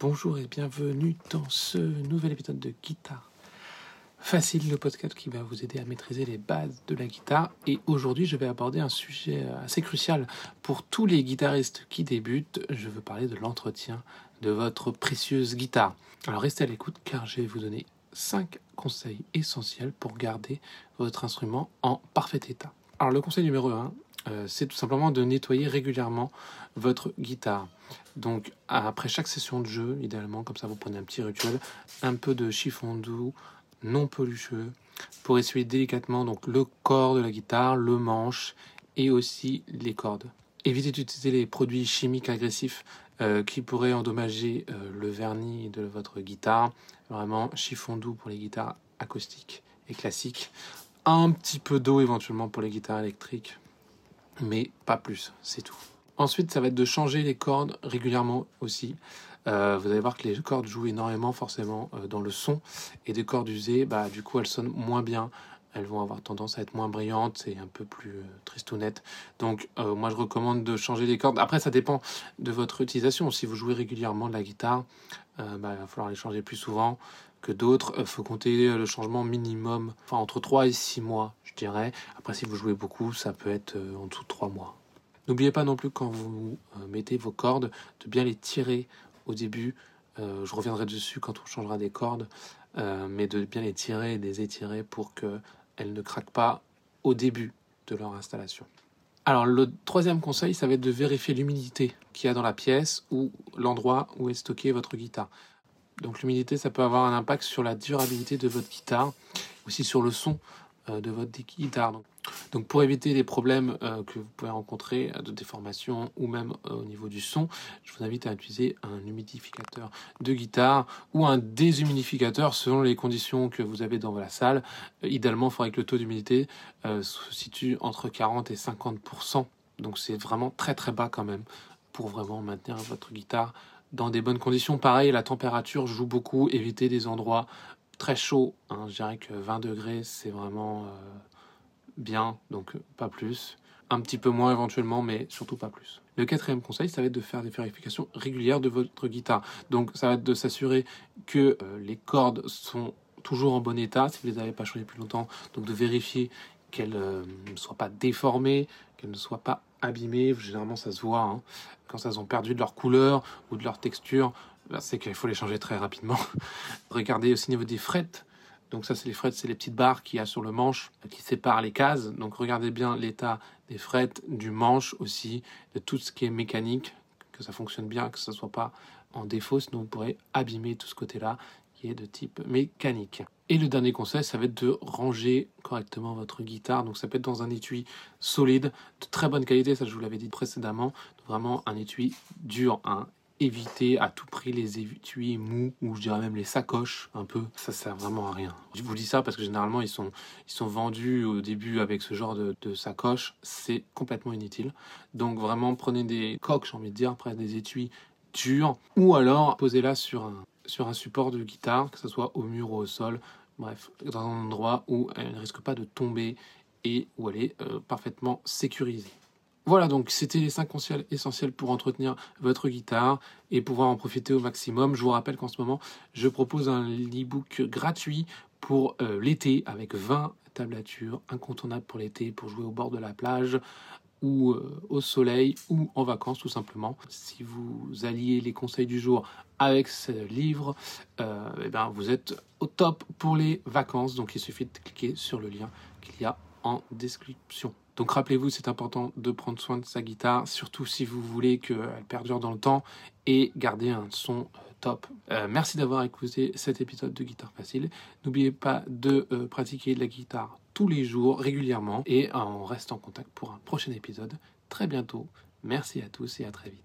Bonjour et bienvenue dans ce nouvel épisode de Guitare Facile, le podcast qui va vous aider à maîtriser les bases de la guitare. Et aujourd'hui, je vais aborder un sujet assez crucial pour tous les guitaristes qui débutent. Je veux parler de l'entretien de votre précieuse guitare. Alors restez à l'écoute car je vais vous donner 5 conseils essentiels pour garder votre instrument en parfait état. Alors le conseil numéro 1, euh, c'est tout simplement de nettoyer régulièrement votre guitare. Donc après chaque session de jeu, idéalement, comme ça vous prenez un petit rituel, un peu de chiffon doux, non pelucheux, pour essuyer délicatement donc le corps de la guitare, le manche et aussi les cordes. Évitez d'utiliser les produits chimiques agressifs euh, qui pourraient endommager euh, le vernis de votre guitare. Vraiment chiffon doux pour les guitares acoustiques et classiques. Un petit peu d'eau éventuellement pour les guitares électriques mais pas plus, c'est tout. Ensuite, ça va être de changer les cordes régulièrement aussi. Euh, vous allez voir que les cordes jouent énormément forcément euh, dans le son et des cordes usées, bah, du coup elles sonnent moins bien, elles vont avoir tendance à être moins brillantes et un peu plus euh, tristounettes. Donc moi je recommande de changer les cordes. Après ça dépend de votre utilisation. Si vous jouez régulièrement de la guitare, bah, il va falloir les changer plus souvent que d'autres. Il faut compter le changement minimum, enfin entre 3 et 6 mois je dirais. Après si vous jouez beaucoup, ça peut être en dessous de 3 mois. N'oubliez pas non plus quand vous mettez vos cordes de bien les tirer au début. Euh, je reviendrai dessus quand on changera des cordes, euh, mais de bien les tirer et les étirer pour qu'elles ne craquent pas au début de leur installation. Alors le troisième conseil, ça va être de vérifier l'humidité qu'il y a dans la pièce ou l'endroit où est stocké votre guitare. Donc l'humidité, ça peut avoir un impact sur la durabilité de votre guitare, aussi sur le son euh, de votre guitare. Pour éviter les problèmes euh, que vous pouvez rencontrer de déformation ou même euh, au niveau du son, je vous invite à utiliser un humidificateur de guitare ou un déshumidificateur selon les conditions que vous avez dans la salle. idéalement, il faudrait que le taux d'humidité se situe entre 40 et 50% Donc c'est vraiment très très bas quand même pour vraiment maintenir votre guitare dans des bonnes conditions. Pareil, la température joue beaucoup. Évitez des endroits très chauds. Hein. Je dirais que 20 degrés, c'est vraiment bien, donc pas plus. Un petit peu moins éventuellement, mais surtout pas plus. Le quatrième conseil, ça va être de faire des vérifications régulières de votre guitare. Donc ça va être de s'assurer que euh, les cordes sont toujours en bon état, si vous les avez pas changées plus longtemps. Donc de vérifier qu'elles euh, ne soient pas déformées, qu'elles ne soient pas abîmées. Généralement, ça se voit hein. quand elles ont perdu de leur couleur ou de leur texture. Ben, c'est qu'il faut les changer très rapidement. Regardez aussi au niveau des frettes donc ça, c'est les frettes, c'est les petites barres qu'il y a sur le manche qui séparent les cases. Donc regardez bien l'état des frettes, du manche aussi, de tout ce qui est mécanique, que ça fonctionne bien, que ça ne soit pas en défaut, sinon vous pourrez abîmer tout ce côté-là qui est de type mécanique. Et le dernier conseil, ça va être de ranger correctement votre guitare. Donc ça peut être dans un étui solide, de très bonne qualité, ça je vous l'avais dit précédemment. Vraiment un étui dur, un éviter à tout prix les étuis mous ou je dirais même les sacoches un peu. Ça sert vraiment à rien. Je vous dis ça parce que généralement ils sont ils sont vendus au début avec ce genre de, sacoche c'est complètement inutile. Donc vraiment prenez des coques j'ai envie de dire prenez des étuis durs ou alors posez-la sur un sur un support de guitare que ce soit au mur ou au sol. Bref dans un endroit où elle ne risque pas de tomber et où elle est euh, parfaitement sécurisée voilà, donc c'était les 5 conseils essentiels pour entretenir votre guitare et pouvoir en profiter au maximum. Je vous rappelle qu'en ce moment, je propose un e-book gratuit pour euh, l'été avec 20 tablatures incontournables pour l'été, pour jouer au bord de la plage ou euh, au soleil ou en vacances tout simplement. Si vous alliez les conseils du jour avec ce livre, euh, eh ben, vous êtes au top pour les vacances. Donc il suffit de cliquer sur le lien qu'il y a en description. Donc rappelez-vous, c'est important de prendre soin de sa guitare, surtout si vous voulez qu'elle perdure dans le temps et garder un son euh, top. Euh, merci d'avoir écouté cet épisode de Guitare Facile. N'oubliez pas de euh, pratiquer la guitare tous les jours, régulièrement, et on reste en contact pour un prochain épisode très bientôt. Merci à tous et à très vite.